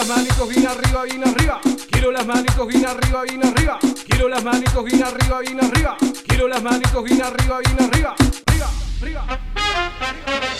las manitos bien arriba, bien arriba. Quiero las manitos bien arriba, bien arriba. Quiero las manitos bien arriba, bien arriba. Quiero las manitos bien arriba, bien arriba. Arriba, arriba, arriba.